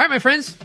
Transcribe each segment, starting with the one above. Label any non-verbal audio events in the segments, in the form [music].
All right, my friends.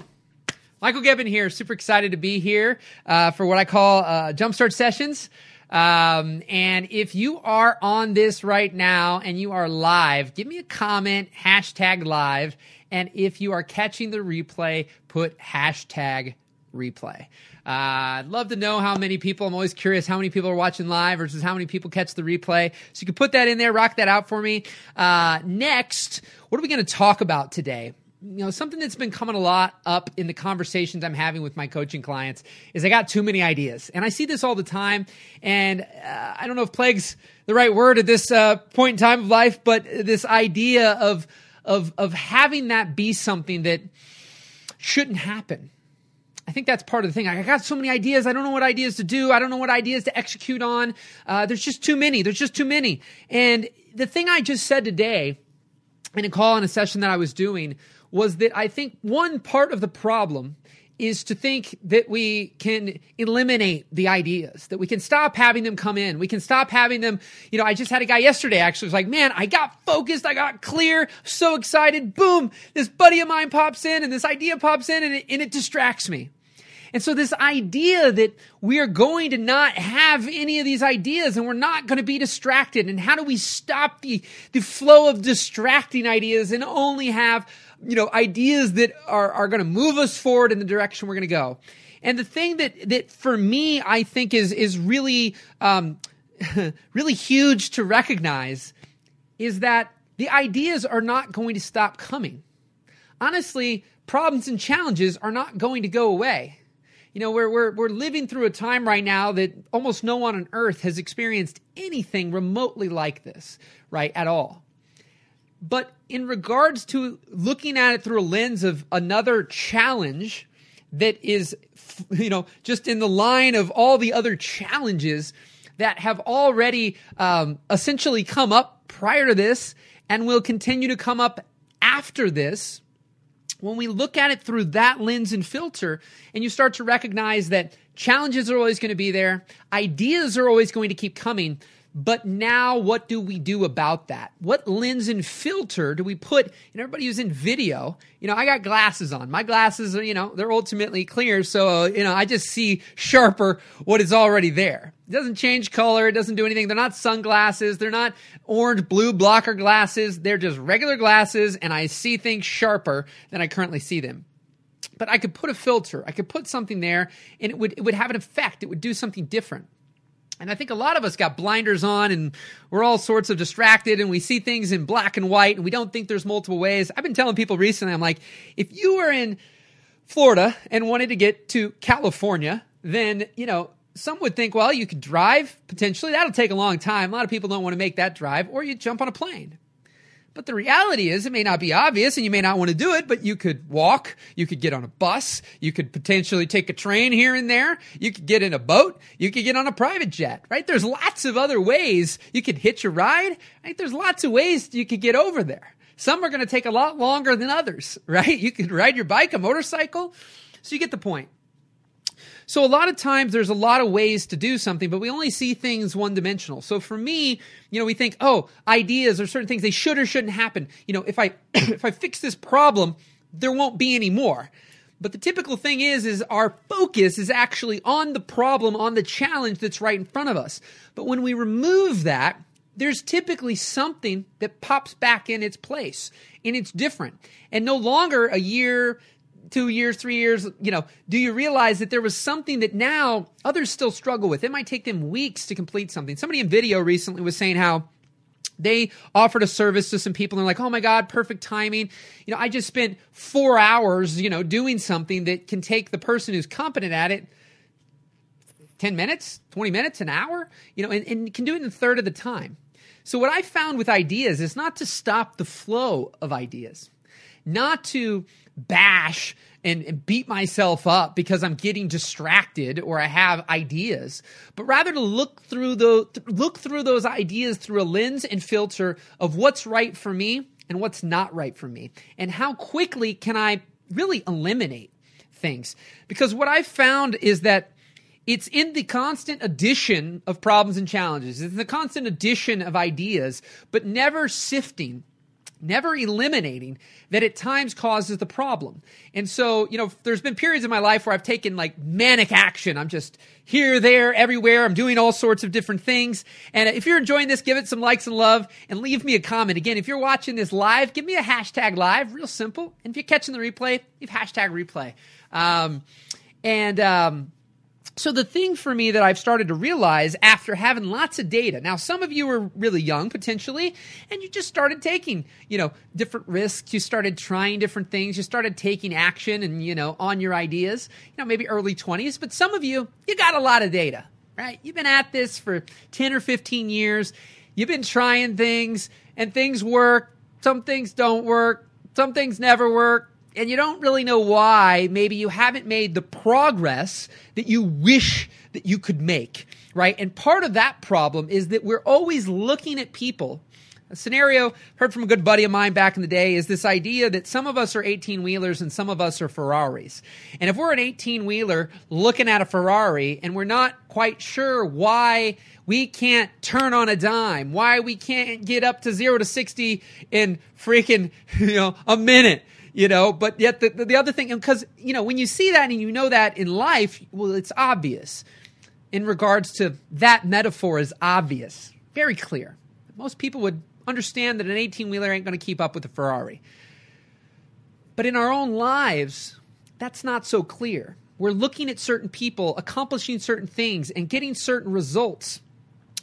Michael Gebben here. Super excited to be here uh, for what I call uh, Jumpstart Sessions. Um, and if you are on this right now and you are live, give me a comment, hashtag live. And if you are catching the replay, put hashtag replay. Uh, I'd love to know how many people. I'm always curious how many people are watching live versus how many people catch the replay. So you can put that in there, rock that out for me. Uh, next, what are we going to talk about today? You know something that's been coming a lot up in the conversations i'm having with my coaching clients is i got too many ideas and i see this all the time and uh, i don't know if plague's the right word at this uh, point in time of life but this idea of of of having that be something that shouldn't happen I think that's part of the thing. I got so many ideas. I don't know what ideas to do. I don't know what ideas to execute on. Uh, there's just too many. There's just too many. And the thing I just said today in a call in a session that I was doing was that I think one part of the problem is to think that we can eliminate the ideas, that we can stop having them come in. We can stop having them. You know, I just had a guy yesterday actually was like, man, I got focused. I got clear. So excited. Boom. This buddy of mine pops in and this idea pops in and it, and it distracts me. And so this idea that we are going to not have any of these ideas and we're not going to be distracted. And how do we stop the, the flow of distracting ideas and only have you know, ideas that are, are going to move us forward in the direction we're going to go. And the thing that, that for me, I think is, is really, um, [laughs] really huge to recognize is that the ideas are not going to stop coming. Honestly, problems and challenges are not going to go away. You know, we're, we're, we're living through a time right now that almost no one on earth has experienced anything remotely like this, right, at all. But in regards to looking at it through a lens of another challenge that is, you know, just in the line of all the other challenges that have already um, essentially come up prior to this and will continue to come up after this, when we look at it through that lens and filter, and you start to recognize that challenges are always going to be there, ideas are always going to keep coming, but now, what do we do about that? What lens and filter do we put? And everybody who's in video, you know, I got glasses on. My glasses are, you know, they're ultimately clear. So, you know, I just see sharper what is already there. It doesn't change color. It doesn't do anything. They're not sunglasses. They're not orange, blue blocker glasses. They're just regular glasses. And I see things sharper than I currently see them but I could put a filter. I could put something there and it would, it would have an effect. It would do something different. And I think a lot of us got blinders on and we're all sorts of distracted and we see things in black and white and we don't think there's multiple ways. I've been telling people recently, I'm like, if you were in Florida and wanted to get to California, then, you know, some would think, well, you could drive potentially. That'll take a long time. A lot of people don't want to make that drive, or you jump on a plane. But the reality is, it may not be obvious and you may not want to do it, but you could walk, you could get on a bus, you could potentially take a train here and there, you could get in a boat, you could get on a private jet, right? There's lots of other ways you could hitch a ride, right? There's lots of ways you could get over there. Some are going to take a lot longer than others, [laughs] right? You could ride your bike, a motorcycle. So you get the point. So a lot of times there's a lot of ways to do something, but we only see things one dimensional. So for me, you know, we think, oh, ideas or certain things they should or shouldn't happen. You know, if I [clears throat] if I fix this problem, there won't be any more. But the typical thing is is our focus is actually on the problem, on the challenge that's right in front of us. But when we remove that, there's typically something that pops back in its place and it's different. And no longer a year, two years, three years, you know, do you realize that there was something that now others still struggle with? It might take them weeks to complete something. Somebody in video recently was saying how they offered a service to some people and they're like, oh my God, perfect timing. You know, I just spent four hours, you know, doing something that can take the person who's competent at it 10 minutes, 20 minutes, an hour, you know, and, and can do it in a third of the time. So what I found with ideas is not to stop the flow of ideas, not to bash and, and, beat myself up because I'm getting distracted or I have ideas, but rather to look through the look through those ideas through a lens and filter of what's right for me and what's not right for me, and how quickly can I really eliminate things? Because what I've found is that it's in the constant addition of problems and challenges. It's the constant addition of ideas, but never sifting never eliminating, that at times causes the problem. And so, you know, there's been periods in my life where I've taken like manic action. I'm just here, there, everywhere. I'm doing all sorts of different things. And if you're enjoying this, give it some likes and love and leave me a comment. Again, if you're watching this live, give me a hashtag live, real simple. And if you're catching the replay, leave hashtag replay. Um, and, um, so the thing for me that I've started to realize after having lots of data, now some of you are really young potentially, and you just started taking, you know, different risks. You started trying different things. You started taking action and, you know, on your ideas, you know, maybe early 20s. But some of you, you got a lot of data, right? You've been at this for 10 or 15 years. You've been trying things and things work. Some things don't work. Some things never work and you don't really know why maybe you haven't made the progress that you wish that you could make, right? And part of that problem is that we're always looking at people. A scenario heard from a good buddy of mine back in the day is this idea that some of us are 18 wheelers and some of us are Ferraris. And if we're an 18 wheeler looking at a Ferrari and we're not quite sure why we can't turn on a dime, why we can't get up to zero to 60 in freaking, [laughs] you know, a minute, you know but yet the, the other thing because you know when you see that and you know that in life well it's obvious. In regards to that metaphor is obvious very clear. Most people would understand that an 18 wheeler ain't going to keep up with a ferrari. But in our own lives that's not so clear. We're looking at certain people accomplishing certain things and getting certain results.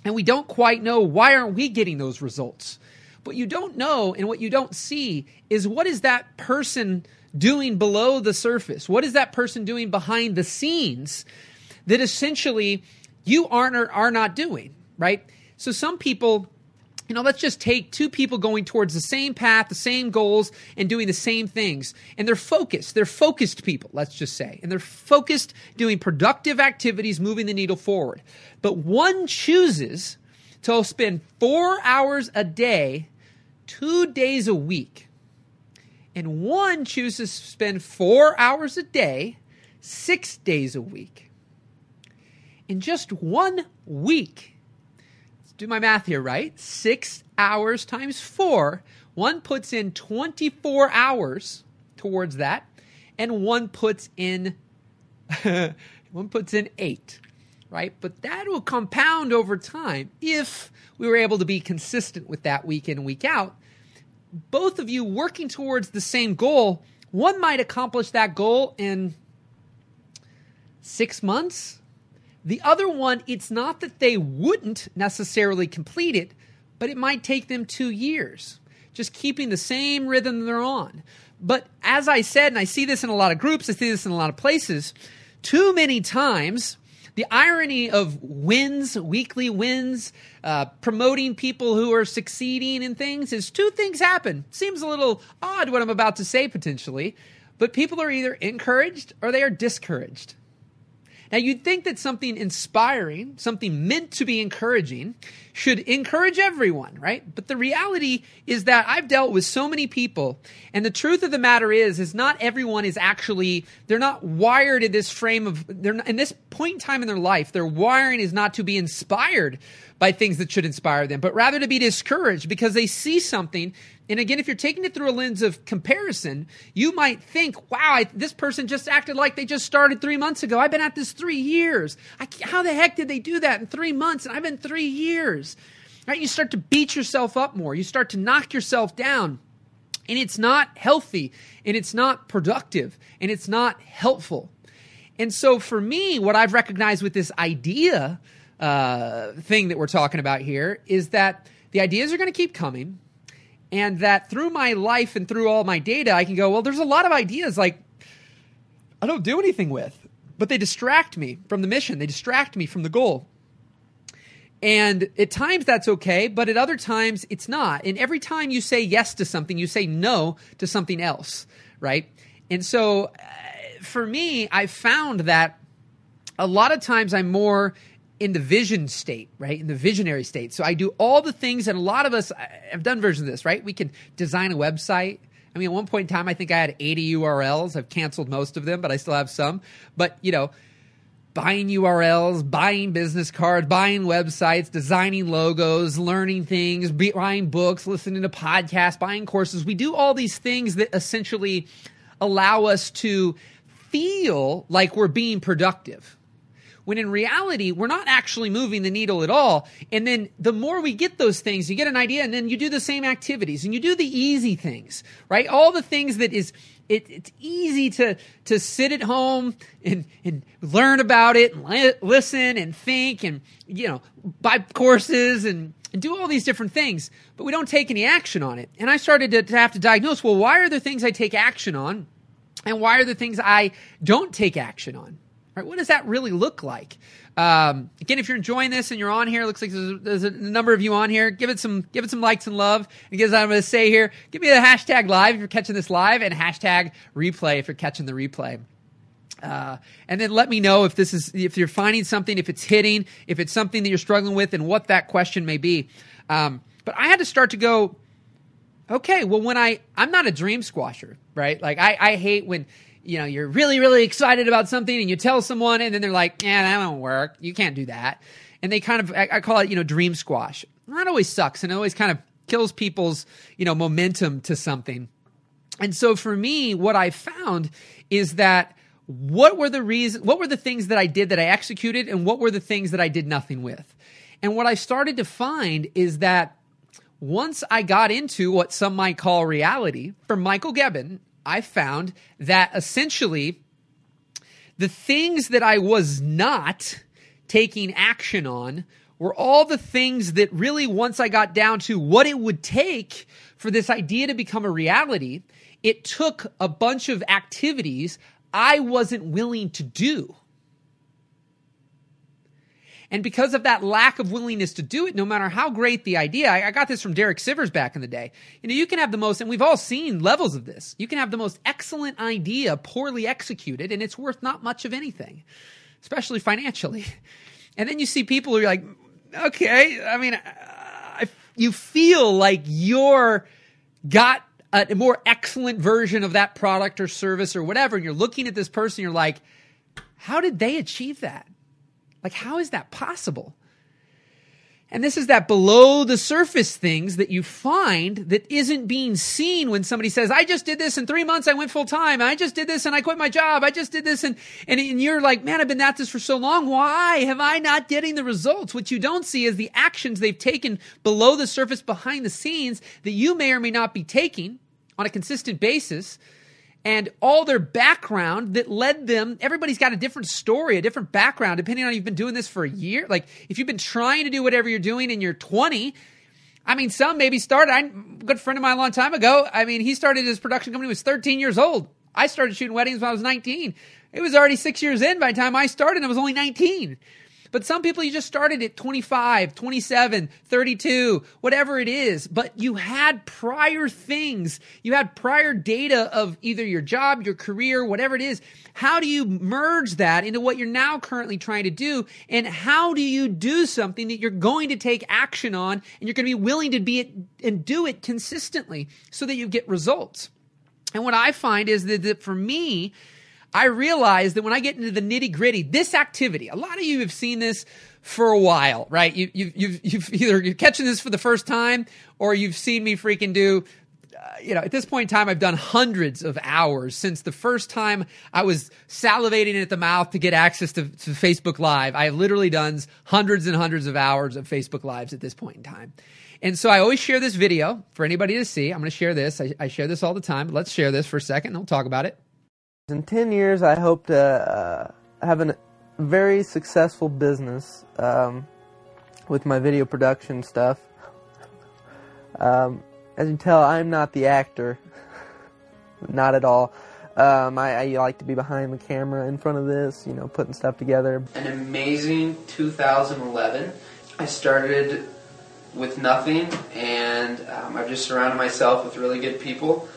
And we don't quite know why aren't we getting those results what you don't know and what you don't see is what is that person doing below the surface? What is that person doing behind the scenes that essentially you aren't or are not doing, right? So some people, you know, let's just take two people going towards the same path, the same goals, and doing the same things. And they're focused. They're focused people, let's just say. And they're focused doing productive activities, moving the needle forward. But one chooses to spend four hours a day two days a week, and one chooses to spend four hours a day, six days a week. In just one week, let's do my math here, right? Six hours times four. One puts in 24 hours towards that, and one puts in [laughs] one puts in eight right? But that will compound over time if we were able to be consistent with that week in week out. Both of you working towards the same goal, one might accomplish that goal in six months. The other one, it's not that they wouldn't necessarily complete it, but it might take them two years, just keeping the same rhythm they're on. But as I said, and I see this in a lot of groups, I see this in a lot of places, too many times the irony of wins, weekly wins, uh, promoting people who are succeeding in things is two things happen. Seems a little odd what I'm about to say potentially, but people are either encouraged or they are discouraged. Now, you'd think that something inspiring, something meant to be encouraging, should encourage everyone, right? But the reality is that I've dealt with so many people, and the truth of the matter is, is not everyone is actually, they're not wired in this frame of, they're not, in this point in time in their life, their wiring is not to be inspired by things that should inspire them, but rather to be discouraged because they see something and again, if you're taking it through a lens of comparison, you might think, wow, I, this person just acted like they just started three months ago. I've been at this three years. I, how the heck did they do that in three months? And I've been three years. Right? You start to beat yourself up more. You start to knock yourself down. And it's not healthy and it's not productive and it's not helpful. And so for me, what I've recognized with this idea uh, thing that we're talking about here is that the ideas are going to keep coming and that through my life and through all my data, I can go, well, there's a lot of ideas like I don't do anything with, but they distract me from the mission. They distract me from the goal. And at times that's okay, but at other times it's not. And every time you say yes to something, you say no to something else, right? And so uh, for me, I found that a lot of times I'm more in the vision state, right? In the visionary state. So I do all the things, and a lot of us uh, have done versions of this, right? We can design a website. I mean, at one point in time, I think I had 80 URLs. I've canceled most of them, but I still have some. But, you know, buying URLs, buying business cards, buying websites, designing logos, learning things, buying books, listening to podcasts, buying courses. We do all these things that essentially allow us to feel like we're being productive. When in reality, we're not actually moving the needle at all. And then the more we get those things, you get an idea and then you do the same activities and you do the easy things, right? All the things that is it, it's easy to to sit at home and and learn about it, and li- listen and think, and you know buy courses and and do all these different things, but we don't take any action on it. And I started to, to have to diagnose: well, why are there things I take action on, and why are there things I don't take action on? Right? What does that really look like? Um, again, if you're enjoying this and you're on here, looks like there's, there's, a number of you on here. Give it some, give it some likes and love. And as I'm going to say here, give me the hashtag live if you're catching this live, and hashtag replay if you're catching the replay. Uh, and then let me know if this is if you're finding something, if it's hitting, if it's something that you're struggling with, and what that question may be. Um, but I had to start to go. Okay, well, when I I'm not a dream squasher, right? Like I I hate when you know, you're really, really excited about something and you tell someone and then they're like, yeah, that won't work. You can't do that. And they kind of, I, I call it, you know, dream squash. And that always sucks and it always kind of kills people's, you know, momentum to something. And so for me, what I found is that what were the reasons, what were the things that I did that I executed and what were the things that I did nothing with? And what I started to find is that once I got into what some might call reality, for Michael Gebben, I found that essentially the things that I was not taking action on were all the things that really, once I got down to what it would take for this idea to become a reality, it took a bunch of activities I wasn't willing to do. And because of that lack of willingness to do it, no matter how great the idea, I, I, got this from Derek Sivers back in the day. You know, you can have the most, and we've all seen levels of this. You can have the most excellent idea poorly executed, and it's worth not much of anything, especially financially. [laughs] And then you see people who are like, okay, I mean, I, you feel like you're got a more excellent version of that product or service or whatever, and you're looking at this person, you're like, how did they achieve that? Like, how is that possible? And this is that below the surface things that you find that isn't being seen when somebody says, I just did this in three months. I went full time. I just did this and I quit my job. I just did this. And, and, and you're like, man, I've been at this for so long. Why have I not getting the results? What you don't see is the actions they've taken below the surface behind the scenes that you may or may not be taking on a consistent basis and all their background that led them. Everybody's got a different story, a different background, depending on you've been doing this for a year. Like if you've been trying to do whatever you're doing and you're 20, I mean, some maybe started. I'm a good friend of mine a long time ago. I mean, he started his production company was 13 years old. I started shooting weddings when I was 19. It was already six years in by the time I started. I was only 19. But some people, you just started at 25, 27, 32, whatever it is. But you had prior things. You had prior data of either your job, your career, whatever it is. How do you merge that into what you're now currently trying to do? And how do you do something that you're going to take action on and you're going to be willing to be it and do it consistently so that you get results? And what I find is that, that for me, I realize that when I get into the nitty gritty, this activity, a lot of you have seen this for a while, right? You, you, you've, you've [laughs] either you're catching this for the first time or you've seen me freaking do uh, you know, at this point in time, I've done hundreds of hours since the first time I was salivating at the mouth to get access to, to, Facebook Live. I have literally done hundreds and hundreds of hours of Facebook Lives at this point in time. And so I always share this video for anybody to see. I'm going to share this. I, I share this all the time. Let's share this for a second and we'll talk about it. In 10 years, I hope to uh, have a very successful business um, with my video production stuff. Um, as you can tell, I'm not the actor. [laughs] not at all. Um, I, I, like to be behind the camera in front of this, you know, putting stuff together. An amazing 2011. I started with nothing, and um, I've just surrounded myself with really good people.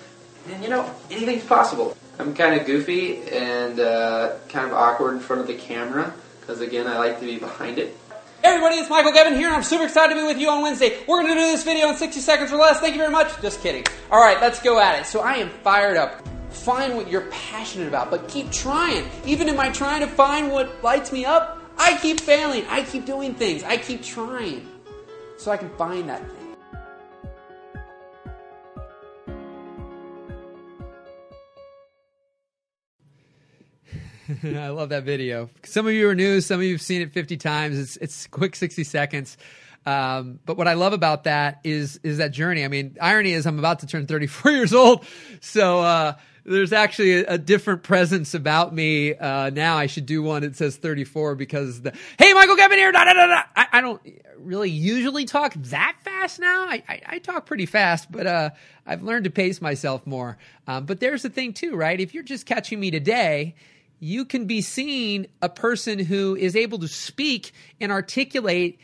And you know, anything's possible. I'm kind of goofy and uh, kind of awkward in front of the camera because, again, I like to be behind it. Hey everybody, it's Michael Gebben here, and I'm super excited to be with you on Wednesday. We're going to do this video in 60 seconds or less. Thank you very much. Just kidding. All right, let's go at it. So I am fired up find what you're passionate about, but keep trying. Even in my trying to find what lights me up, I keep failing. I keep doing things. I keep trying so I can find that thing. [laughs] I love that video. Some of you are new, some of you have seen it 50 times. It's it's quick 60 seconds. Um, but what I love about that is is that journey. I mean, irony is I'm about to turn 34 [laughs] years old, so uh, there's actually a, a, different presence about me uh, now. I should do one that says 34 because the hey Michael Gebben here. Da, da, da, I, I, don't really usually talk that fast now. I, I, I talk pretty fast, but uh, I've learned to pace myself more. Um, but there's the thing too, right? If you're just catching me today you can be seen a person who is able to speak and articulate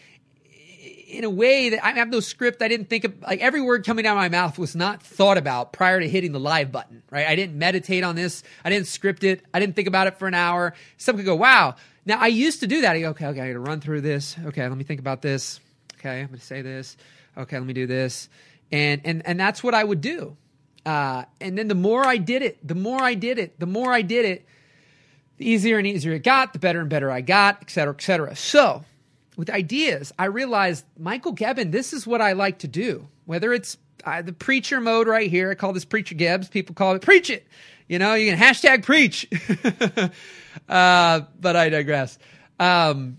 in a way that I have no script. I didn't think of like every word coming out of my mouth was not thought about prior to hitting the live button, right? I didn't meditate on this. I didn't script it. I didn't think about it for an hour. Some could go, wow. Now I used to do that. I go, okay, okay, I got to run through this. Okay, let me think about this. Okay, I'm to say this. Okay, let me do this. And, and, and that's what I would do. Uh, and then the more I did it, the more I did it, the more I did it, the easier and easier it got, the better and better I got, et cetera, et cetera. So, with ideas, I realized, Michael Gebben, this is what I like to do. Whether it's uh, the preacher mode right here, I call this preacher Gebs. People call it preach it. You know, you can hashtag preach. [laughs] uh, but I digress. Um,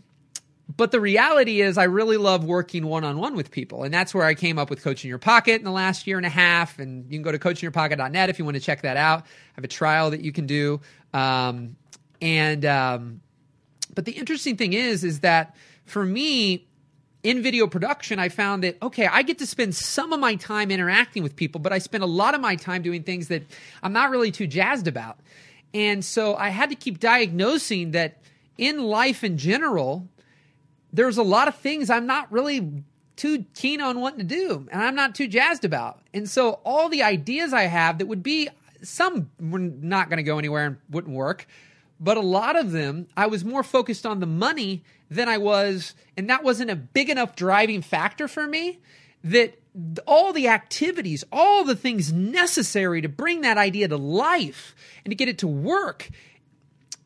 but the reality is, I really love working one on one with people. And that's where I came up with Coach in Your Pocket in the last year and a half. And you can go to coachinyourpocket.net if you want to check that out. I have a trial that you can do. Um, and um, but the interesting thing is, is that for me, in video production, I found that, okay, I get to spend some of my time interacting with people, but I spend a lot of my time doing things that I'm not really too jazzed about. And so I had to keep diagnosing that in life in general, there's a lot of things I'm not really too keen on wanting to do and I'm not too jazzed about. And so all the ideas I have that would be some were not going to go anywhere and wouldn't work but a lot of them I was more focused on the money than I was, and that wasn't a big enough driving factor for me that all the activities, all the things necessary to bring that idea to life and to get it to work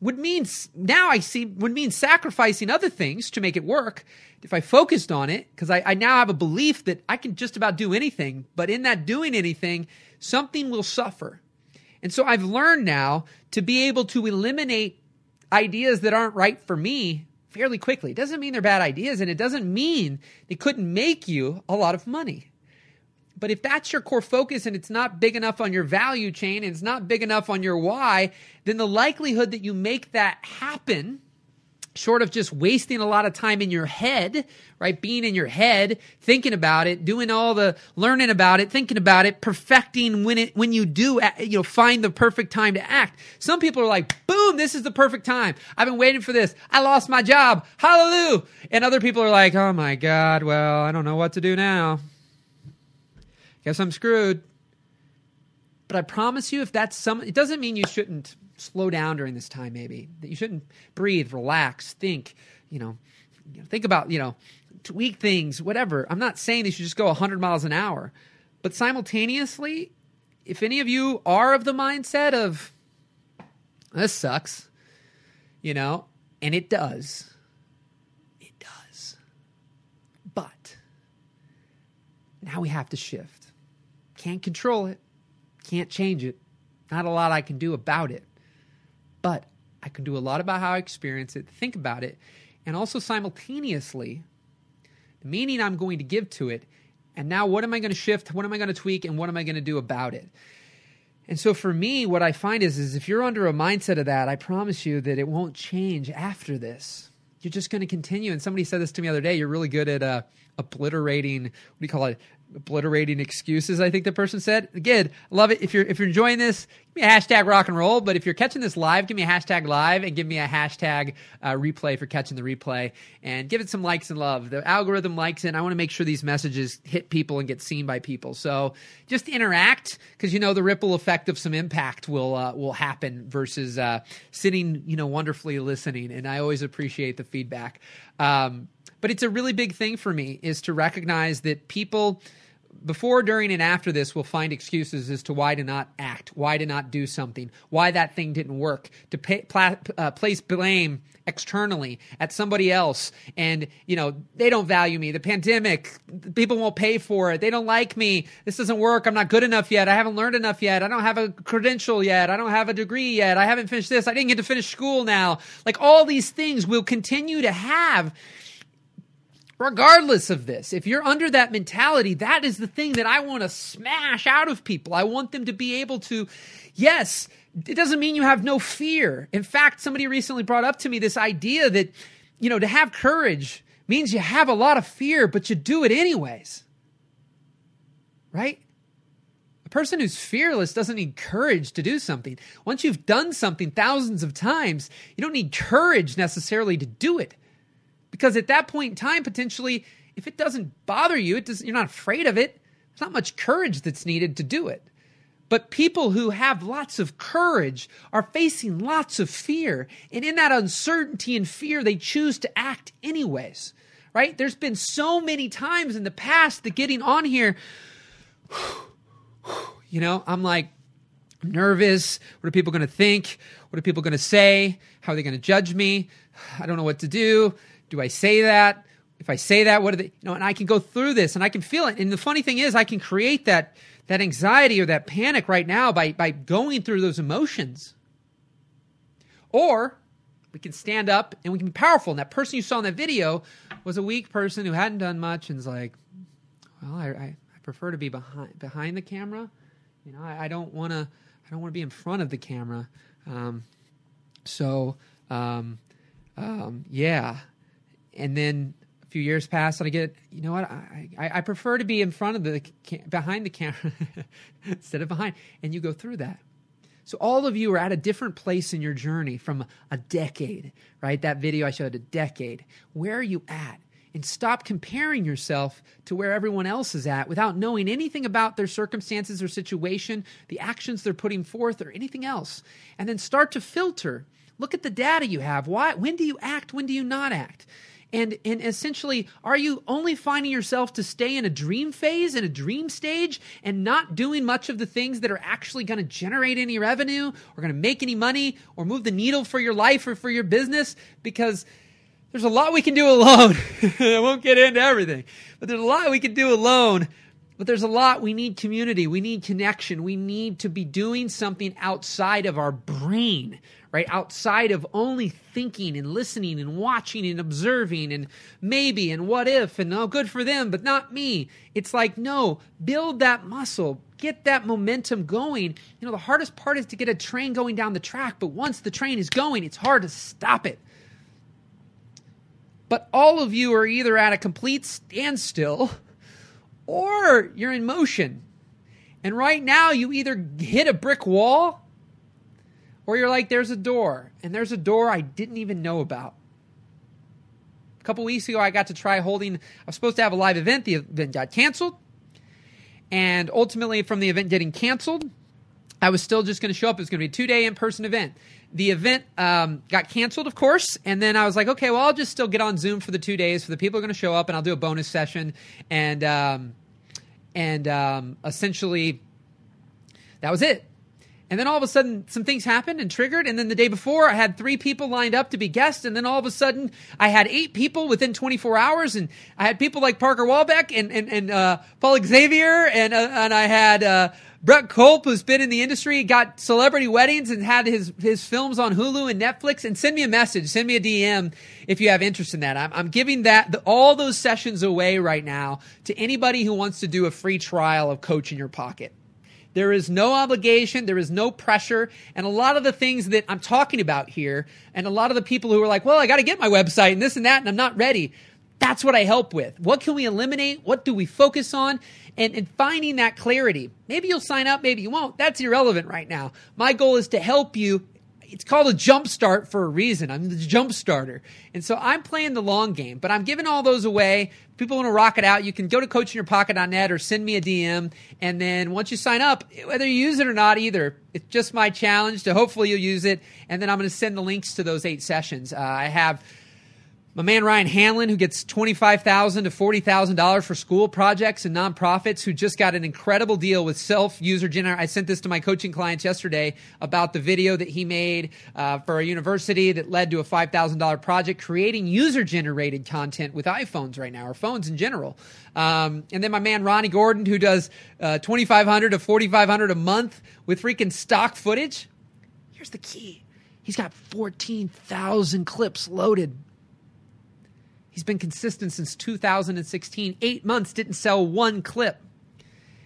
would mean now I see would mean sacrificing other things to make it work. If I focused on it, because I, I now have a belief that I can just about do anything, but in that doing anything, something will suffer. And so I've learned now to be able to eliminate ideas that aren't right for me fairly quickly. It doesn't mean they're bad ideas, and it doesn't mean they couldn't make you a lot of money. But if that's your core focus and it's not big enough on your value chain and it's not big enough on your why, then the likelihood that you make that happen short of just wasting a lot of time in your head, right? Being in your head, thinking about it, doing all the learning about it, thinking about it, perfecting when it, when you do, uh, you know, find the perfect time to act. Some people are like, boom, this is the perfect time. I've been waiting for this. I lost my job. Hallelujah. And other people are like, oh my God, well, I don't know what to do now. Guess I'm screwed. But I promise you, if that's some, it doesn't mean you shouldn't slow down during this time maybe. That you shouldn't breathe relax think you know think about you know tweak things whatever. I'm not saying you should just go 100 miles an hour but simultaneously if any of you are of the mindset of this sucks you know and it does it does. But now we have to shift. Can't control it. Can't change it. Not a lot i can do about it but I can do a lot about how I experience it, think about it, and also simultaneously the meaning I'm going to give to it. And now, what am I going to shift? What am I going to tweak? And what am I going to do about it? And so, for me, what I find is, is if you're under a mindset of that, I promise you that it won't change after this. You're just going to continue. And somebody said this to me the other day. You're really good at uh, obliterating. What do you call it? Obliterating excuses. I think the person said. Again, love it. If you're if you're enjoying this, give me a hashtag rock and roll. But if you're catching this live, give me a hashtag live and give me a hashtag uh, replay for catching the replay and give it some likes and love. The algorithm likes it. I want to make sure these messages hit people and get seen by people. So just interact because you know the ripple effect of some impact will uh, will happen versus uh, sitting you know wonderfully listening. And I always appreciate the feedback. Um, but it's a really big thing for me is to recognize that people before, during, and after this, we'll find excuses as to why to not act, why to not do something, why that thing didn't work, to pay, uh, place blame externally at somebody else. And, you know, they don't value me. The pandemic, people won't pay for it. They don't like me. This doesn't work. I'm not good enough yet. I haven't learned enough yet. I don't have a credential yet. I don't have a degree yet. I haven't finished this. I didn't get to finish school now. Like all these things we'll continue to have regardless of this, if you're under that mentality, that is the thing that I want to smash out of people. I want them to be able to, yes, it doesn't mean you have no fear. In fact, somebody recently brought up to me this idea that, you know, to have courage means you have a lot of fear, but you do it anyways. Right? A person who's fearless doesn't need courage to do something. Once you've done something thousands of times, you don't need courage necessarily to do it. Because at that point in time, potentially, if it doesn't bother you, it does, you're not afraid of it. There's not much courage that's needed to do it. But people who have lots of courage are facing lots of fear. And in that uncertainty and fear, they choose to act anyways, right? There's been so many times in the past that getting on here, [sighs] you know, I'm like, nervous. What are people going to think? What are people going to say? How are they going to judge me? I don't know what to do. Do I say that? If I say that, what are they, you know, and I can go through this and I can feel it. And the funny thing is, I can create that, that anxiety or that panic right now by, by going through those emotions. Or we can stand up and we can be powerful. And that person you saw in that video was a weak person who hadn't done much and is like, well, I, I, I prefer to be behind, behind the camera. You know, I, I don't want to, I don't want to be in front of the camera. Um, so, um, um, yeah, and then a few years pass and I get, you know what, I, I, I prefer to be in front of the, behind the camera [laughs] instead of behind. And you go through that. So all of you are at a different place in your journey from a decade, right? That video I showed a decade. Where are you at? And stop comparing yourself to where everyone else is at without knowing anything about their circumstances or situation, the actions they're putting forth, or anything else. And then start to filter. Look at the data you have. Why, when do you act? When do you not act? And, and essentially, are you only finding yourself to stay in a dream phase, in a dream stage, and not doing much of the things that are actually going to generate any revenue or going to make any money or move the needle for your life or for your business? Because there's a lot we can do alone. [laughs] I won't get into everything, but there's a lot we can do alone. But there's a lot we need community, we need connection, we need to be doing something outside of our brain, right? Outside of only thinking and listening and watching and observing and maybe and what if and oh, good for them, but not me. It's like, no, build that muscle, get that momentum going. You know, the hardest part is to get a train going down the track, but once the train is going, it's hard to stop it. But all of you are either at a complete standstill or you're in motion. And right now, you either hit a brick wall or you're like, there's a door, and there's a door I didn't even know about. A couple weeks ago, I got to try holding, I was supposed to have a live event. The event got canceled. And ultimately, from the event getting canceled, I was still just going to show up. It was going to be a two day in person event. The event um, got canceled, of course, and then I was like, okay, well, I'll just still get on Zoom for the two days for the people who are going to show up, and I'll do a bonus session. And um, and um, essentially, that was it. And then all of a sudden, some things happened and triggered. And then the day before, I had three people lined up to be guests. And then all of a sudden, I had eight people within 24 hours. And I had people like Parker Walbeck and, and, and uh, Paul Xavier. And, uh, and I had uh, Brett Culp, who's been in the industry, got celebrity weddings and had his, his films on Hulu and Netflix. And send me a message, send me a DM if you have interest in that. I'm, I'm giving that the, all those sessions away right now to anybody who wants to do a free trial of Coach in Your Pocket. There is no obligation, there is no pressure. And a lot of the things that I'm talking about here, and a lot of the people who are like, well, I got to get my website and this and that, and I'm not ready. That's what I help with. What can we eliminate? What do we focus on? And, and finding that clarity. Maybe you'll sign up, maybe you won't. That's irrelevant right now. My goal is to help you it's called a jump start for a reason. I'm the jump starter. And so I'm playing the long game, but I'm giving all those away. People want to rock it out. You can go to coachinyourpocket.net or send me a DM. And then once you sign up, whether you use it or not either, it's just my challenge to hopefully you'll use it. And then I'm going to send the links to those eight sessions. Uh, I have My man Ryan Hanlon, who gets twenty-five thousand to forty thousand dollars for school projects and nonprofits, who just got an incredible deal with Self User Generator. I sent this to my coaching clients yesterday about the video that he made uh, for a university that led to a five thousand dollar project creating user-generated content with iPhones right now or phones in general. Um, and then my man Ronnie Gordon, who does uh, twenty-five hundred to forty-five hundred a month with freaking stock footage. Here's the key: he's got fourteen thousand clips loaded He's been consistent since 2016. Eight months didn't sell one clip.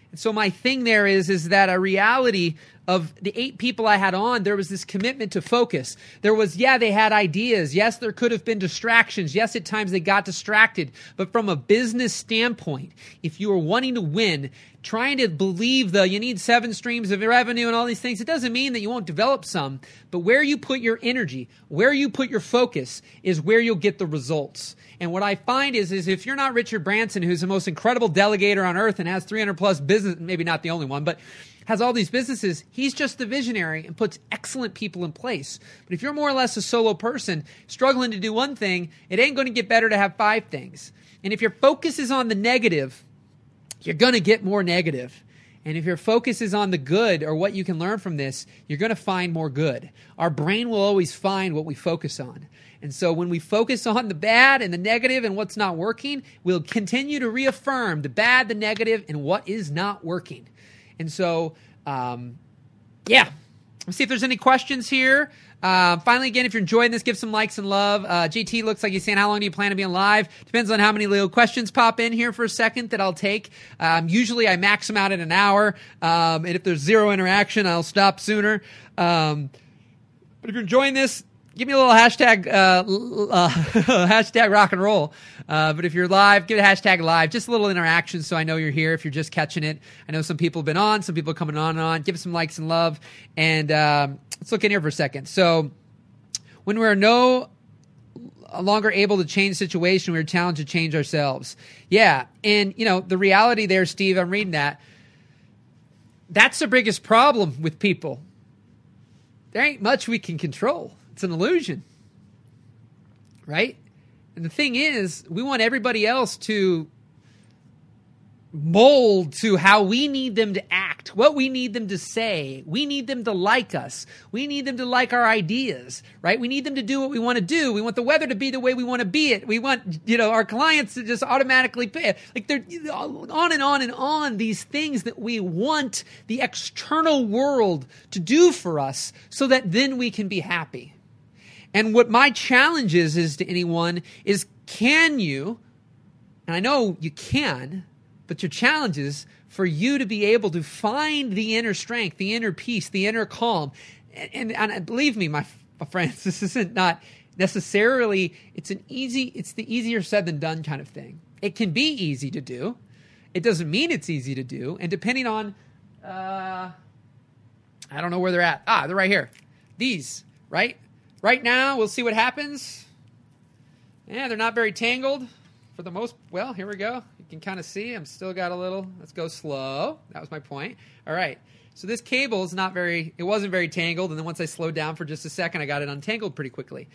And so my thing there is is that a reality of the eight people I had on, there was this commitment to focus. There was, yeah, they had ideas. Yes, there could have been distractions. Yes, at times they got distracted. But from a business standpoint, if you are wanting to win, trying to believe the you need seven streams of revenue and all these things, it doesn't mean that you won't develop some. But where you put your energy, where you put your focus, is where you'll get the results. And what I find is, is if you're not Richard Branson, who's the most incredible delegator on earth and has 300 plus business, maybe not the only one, but has all these businesses. He's just the visionary and puts excellent people in place. But if you're more or less a solo person struggling to do one thing, it ain't going to get better to have five things. And if your focus is on the negative, you're going to get more negative. And if your focus is on the good or what you can learn from this, you're going to find more good. Our brain will always find what we focus on. And so when we focus on the bad and the negative and what's not working, we'll continue to reaffirm the bad, the negative, and what is not working. And so, um, yeah, let's see if there's any questions here. Uh, finally, again, if you're enjoying this, give some likes and love. Uh, JT looks like he's saying, How long do you plan to be on live? Depends on how many little questions pop in here for a second that I'll take. Um, usually I max them out at an hour. Um, and if there's zero interaction, I'll stop sooner. Um, but if you're enjoying this, give me a little hashtag uh, uh, [laughs] hashtag rock and roll. Uh, but if you're live, give a hashtag live. Just a little interaction so I know you're here. If you're just catching it, I know some people have been on, some people are coming on and on. Give us some likes and love. And um, let's look in here for a second. So when we're no longer able to change situation, we're challenged to change ourselves. Yeah, and you know the reality there, Steve. I'm reading that. That's the biggest problem with people. There ain't much we can control it's an illusion. Right? And the thing is, we want everybody else to mold to how we need them to act, what we need them to say. We need them to like us. We need them to like our ideas, right? We need them to do what we want to do. We want the weather to be the way we want to be it. We want, you know, our clients to just automatically pay. Like they're on and on and on these things that we want the external world to do for us so that then we can be happy. And what my challenge is, is to anyone is can you, and I know you can, but your challenge is for you to be able to find the inner strength, the inner peace, the inner calm. And, and, and believe me, my, my friends, [laughs] this isn't not necessarily, it's an easy, it's the easier said than done kind of thing. It can be easy to do. It doesn't mean it's easy to do. And depending on, uh, I don't know where they're at. Ah, they're right here. These, right? Right now, we'll see what happens. Yeah, they're not very tangled for the most. Well, here we go. You can kind of see I'm still got a little. Let's go slow. That was my point. All right. So this cable is not very. It wasn't very tangled, and then once I slowed down for just a second, I got it untangled pretty quickly.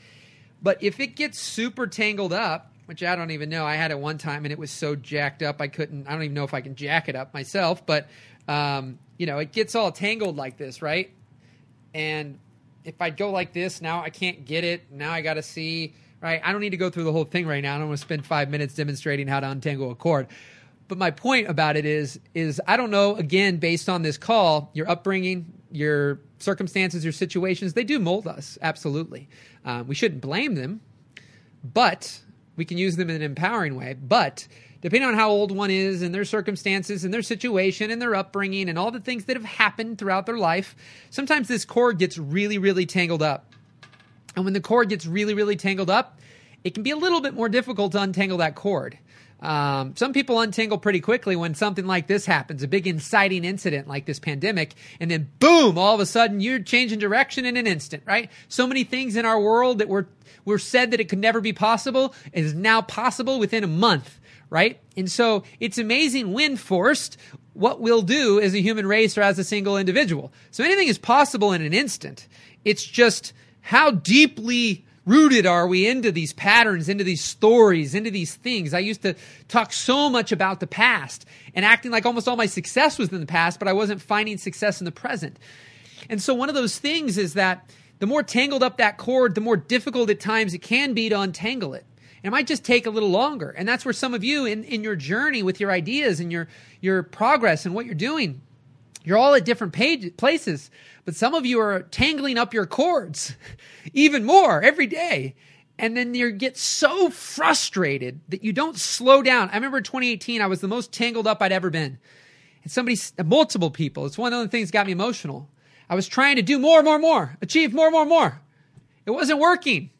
But if it gets super tangled up, which I don't even know, I had it one time and it was so jacked up I couldn't. I don't even know if I can jack it up myself. But um, you know, it gets all tangled like this, right? And if I go like this, now I can't get it. Now I got to see, right? I don't need to go through the whole thing right now. I don't want to spend five minutes demonstrating how to untangle a cord. But my point about it is, is I don't know, again, based on this call, your upbringing, your circumstances, your situations, they do mold us. Absolutely. Um, we shouldn't blame them, but we can use them in an empowering way. But depending on how old one is and their circumstances and their situation and their upbringing and all the things that have happened throughout their life, sometimes this cord gets really, really tangled up. And when the cord gets really, really tangled up, it can be a little bit more difficult to untangle that cord. Um, some people untangle pretty quickly when something like this happens, a big inciting incident like this pandemic, and then boom, all of a sudden you're changing direction in an instant, right? So many things in our world that were, were said that it could never be possible is now possible within a month right? And so it's amazing when forced what we'll do as a human race or as a single individual. So anything is possible in an instant. It's just how deeply rooted are we into these patterns, into these stories, into these things? I used to talk so much about the past and acting like almost all my success was in the past, but I wasn't finding success in the present. And so one of those things is that the more tangled up that cord, the more difficult at times it can be to untangle it. It might just take a little longer. And that's where some of you in, in your journey with your ideas and your, your progress and what you're doing, you're all at different page, places. But some of you are tangling up your cords [laughs] even more every day. And then you get so frustrated that you don't slow down. I remember in 2018, I was the most tangled up I'd ever been. And somebody, multiple people, it's one of the things that got me emotional. I was trying to do more, more, more, achieve more, more, more. It wasn't working.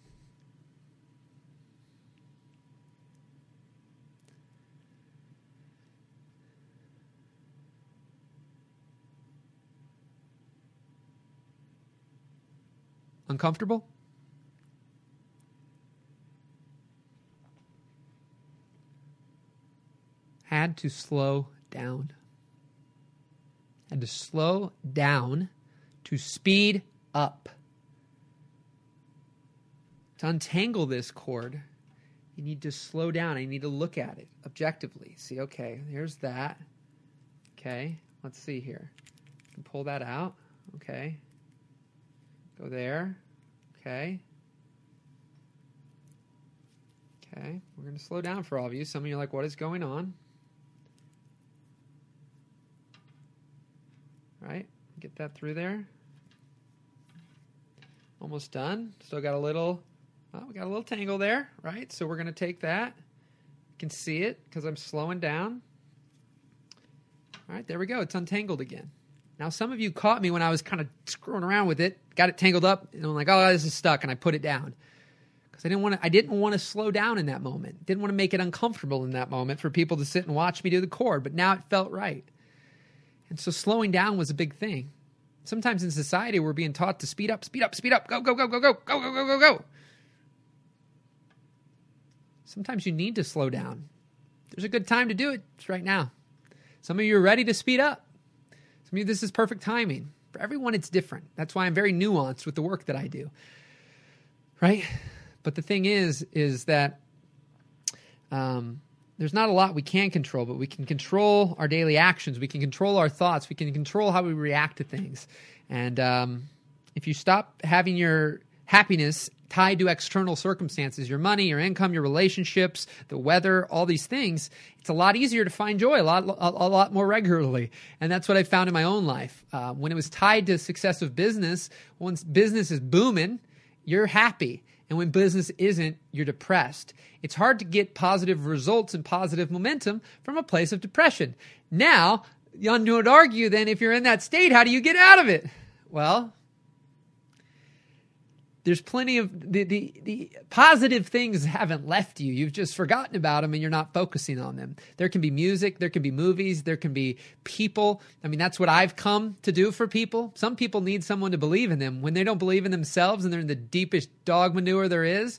Uncomfortable? Had to slow down. Had to slow down to speed up. To untangle this cord, you need to slow down. You need to look at it objectively. See, okay, here's that. Okay, let's see here. pull that out. Okay. Go there. Okay. Okay, we're going to slow down for all of you. Some of you are like, what is going on? All right, get that through there. Almost done. Still got a little, oh, we got a little tangle there, right? So we're going to take that. You can see it because I'm slowing down. All right, there we go. It's untangled again. Now, some of you caught me when I was kind of screwing around with it, got it tangled up, and I'm like, oh, this is stuck, and I put it down because I didn't want to. I didn't want to slow down in that moment. Didn't want to make it uncomfortable in that moment for people to sit and watch me do the cord. But now it felt right, and so slowing down was a big thing. Sometimes in society, we're being taught to speed up, speed up, speed up, go, go, go, go, go, go, go, go, go, go. Sometimes you need to slow down. There's a good time to do it. It's right now. Some of you are ready to speed up. Me, this is perfect timing. For everyone, it's different. That's why I'm very nuanced with the work that I do. Right? But the thing is, is that um, there's not a lot we can control, but we can control our daily actions. We can control our thoughts. We can control how we react to things. And um, if you stop having your happiness tied to external circumstances your money your income your relationships the weather all these things it's a lot easier to find joy a lot a, a lot more regularly. And that's what i found in my own life. Uh, when it was tied to success of business once business is booming you're happy. And when business isn't you're depressed. It's hard to get positive results and positive momentum from a place of depression. Now you would argue then if you're in that state how do you get out of it? Well there's plenty of the, the, the positive things haven't left you. You've just forgotten about them and you're not focusing on them. There can be music, there can be movies, there can be people. I mean, that's what I've come to do for people. Some people need someone to believe in them. When they don't believe in themselves and they're in the deepest dog manure there is,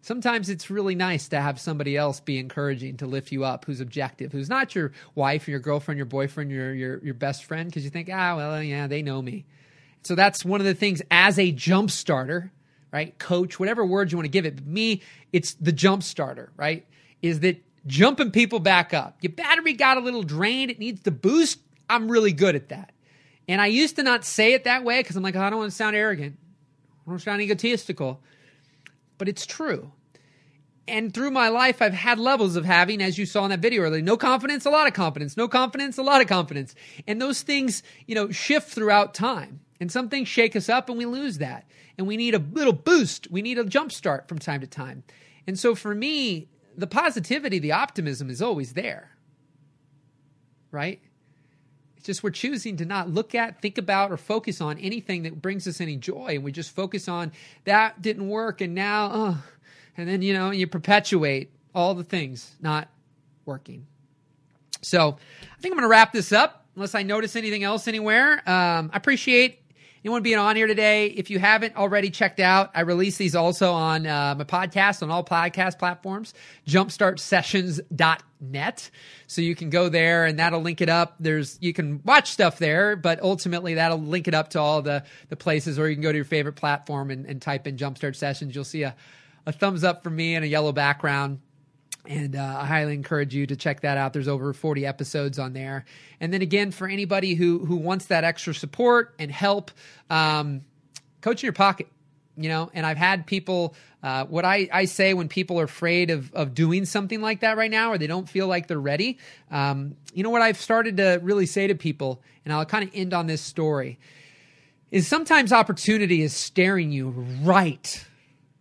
sometimes it's really nice to have somebody else be encouraging to lift you up who's objective who's not your wife or your girlfriend your boyfriend your your, your best friend because you think ah well yeah they know me so that's one of the things as a jump starter, right? Coach, whatever words you want to give it. But me, it's the jump starter, right? Is that jumping people back up. Your battery got a little drained. It needs to boost. I'm really good at that. And I used to not say it that way because I'm like, oh, I don't want to sound arrogant. I don't sound egotistical. But it's true. And through my life, I've had levels of having, as you saw in that video earlier, no confidence, a lot of confidence, no confidence, a lot of confidence. And those things, you know, shift throughout time. And some things shake us up and we lose that. And we need a little boost. We need a jump start from time to time. And so for me, the positivity, the optimism is always there. Right? It's just we're choosing to not look at, think about, or focus on anything that brings us any joy. And we just focus on that didn't work and now, oh, and then, you know, you perpetuate all the things not working. So I think I'm going to wrap this up unless I notice anything else anywhere. Um, I appreciate you want to be on here today. If you haven't already checked out, I release these also on uh, my podcast on all podcast platforms, jumpstartsessions.net. So you can go there and that'll link it up. There's you can watch stuff there, but ultimately that'll link it up to all the the places or you can go to your favorite platform and, and type in Jumpstart Sessions. You'll see a, a thumbs up from me and a yellow background and uh, I highly encourage you to check that out. There's over 40 episodes on there. And then again, for anybody who who wants that extra support and help, um, coach in your pocket. You know, and I've had people. Uh, what I, I say when people are afraid of of doing something like that right now, or they don't feel like they're ready. Um, you know what I've started to really say to people, and I'll kind of end on this story. Is sometimes opportunity is staring you right,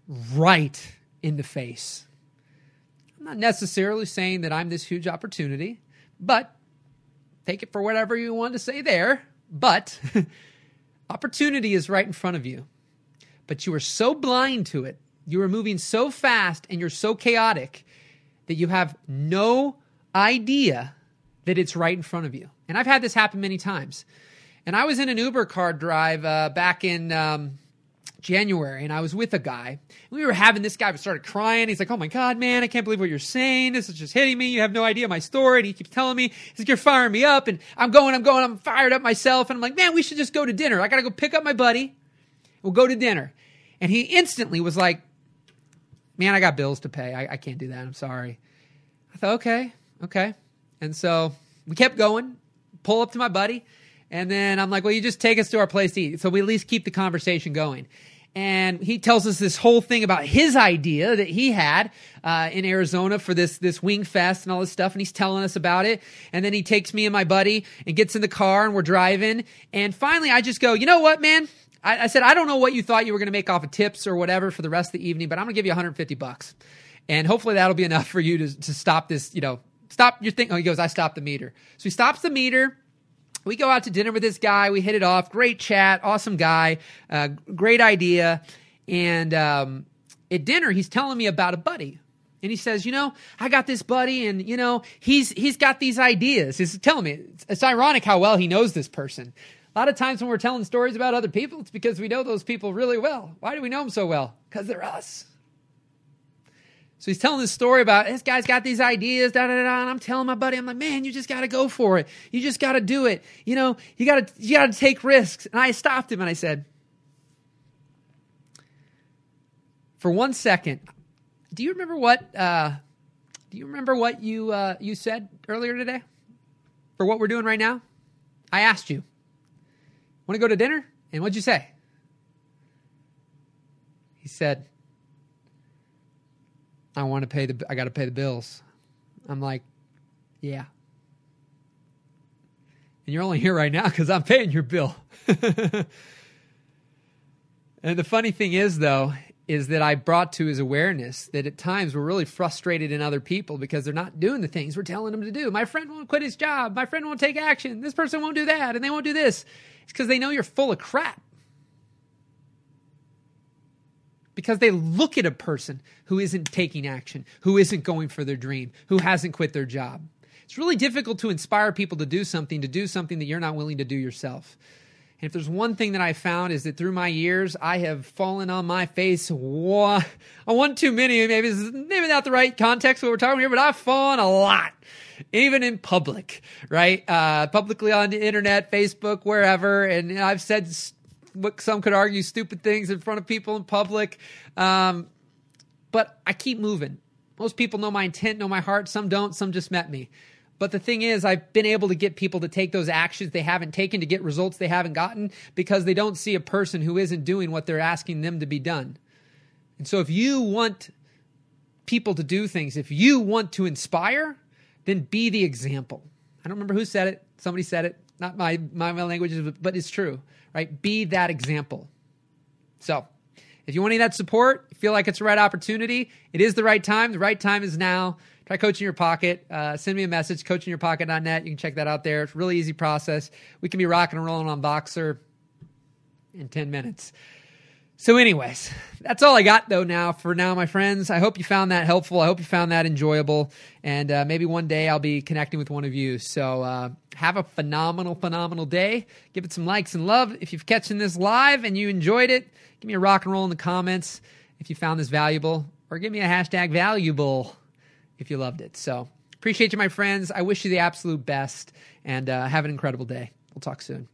right in the face I'm not necessarily saying that I'm this huge opportunity, but take it for whatever you want to say there. But [laughs] opportunity is right in front of you. But you are so blind to it, you are moving so fast, and you're so chaotic that you have no idea that it's right in front of you. And I've had this happen many times. And I was in an Uber car drive uh, back in um, January, and I was with a guy. We were having this guy started crying. He's like, "Oh my god, man, I can't believe what you're saying. This is just hitting me. You have no idea my story." And he keeps telling me, "He's like, you're firing me up." And I'm going, I'm going, I'm fired up myself. And I'm like, "Man, we should just go to dinner. I got to go pick up my buddy. We'll go to dinner." And he instantly was like, "Man, I got bills to pay. I, I can't do that. I'm sorry." I thought, "Okay, okay." And so we kept going. Pull up to my buddy. And then I'm like, well, you just take us to our place to eat. So we at least keep the conversation going and he tells us this whole thing about his idea that he had uh, in Arizona for this this wing fest and all this stuff, and he's telling us about it. And then he takes me and my buddy and gets in the car, and we're driving. And finally, I just go, you know what, man? I, I said, I don't know what you thought you were going to make off of tips or whatever for the rest of the evening, but I'm going to give you 150 bucks, and hopefully that'll be enough for you to to stop this. You know, stop your thing. Oh, he goes, I stopped the meter. So he stops the meter we go out to dinner with this guy. We hit it off. Great chat. Awesome guy. Uh, great idea. And um, at dinner, he's telling me about a buddy. And he says, you know, I got this buddy, and you know, he's he's got these ideas. He's telling me it's, it's ironic how well he knows this person. A lot of times when we're telling stories about other people, it's because we know those people really well. Why do we know them so well? Because they're us. So he's telling this story about this guy's got these ideas, da da da. And I'm telling my buddy, I'm like, man, you just got to go for it. You just got to do it. You know, you got to you got to take risks. And I stopped him and I said, for one second, do you remember what? Uh, do you remember what you uh, you said earlier today? For what we're doing right now, I asked you, want to go to dinner? And what'd you say? He said, I want to pay the I got to pay the bills. I'm like, yeah. And you're only here right now cuz I'm paying your bill. [laughs] and the funny thing is though is that I brought to his awareness that at times we're really frustrated in other people because they're not doing the things we're telling them to do. My friend won't quit his job. My friend won't take action. This person won't do that and they won't do this. It's because they know you're full of crap because they look at a person who isn't taking action, who isn't going for their dream, who hasn't quit their job. It's really difficult to inspire people to do something, to do something that you're not willing to do yourself. And if there's one thing that I found is that through my years, I have fallen on my face one, one too many. Maybe this is maybe not the right context what we're talking here, but I've fallen a lot, even in public, right? Uh, publicly on the internet, Facebook, wherever. And I've said what some could argue stupid things in front of people in public. Um, but I keep moving. Most people know my intent, know my heart. Some don't. Some just met me. But the thing is, I've been able to get people to take those actions they haven't taken to get results they haven't gotten because they don't see a person who isn't doing what they're asking them to be done. And so if you want people to do things, if you want to inspire, then be the example. I don't remember who said it. Somebody said it. Not my my my language, but it's true right? Be that example. So, if you want any of that support, feel like it's the right opportunity, it is the right time. The right time is now. Try Coach in Your Pocket. Uh, send me a message, coachinyourpocket.net. You can check that out there. It's a really easy process. We can be rocking and rolling on Voxer in 10 minutes. So, anyways, that's all I got though now for now, my friends. I hope you found that helpful. I hope you found that enjoyable. And uh, maybe one day I'll be connecting with one of you. So, uh, have a phenomenal, phenomenal day. Give it some likes and love. If you're catching this live and you enjoyed it, give me a rock and roll in the comments if you found this valuable, or give me a hashtag valuable if you loved it. So, appreciate you, my friends. I wish you the absolute best and uh, have an incredible day. We'll talk soon.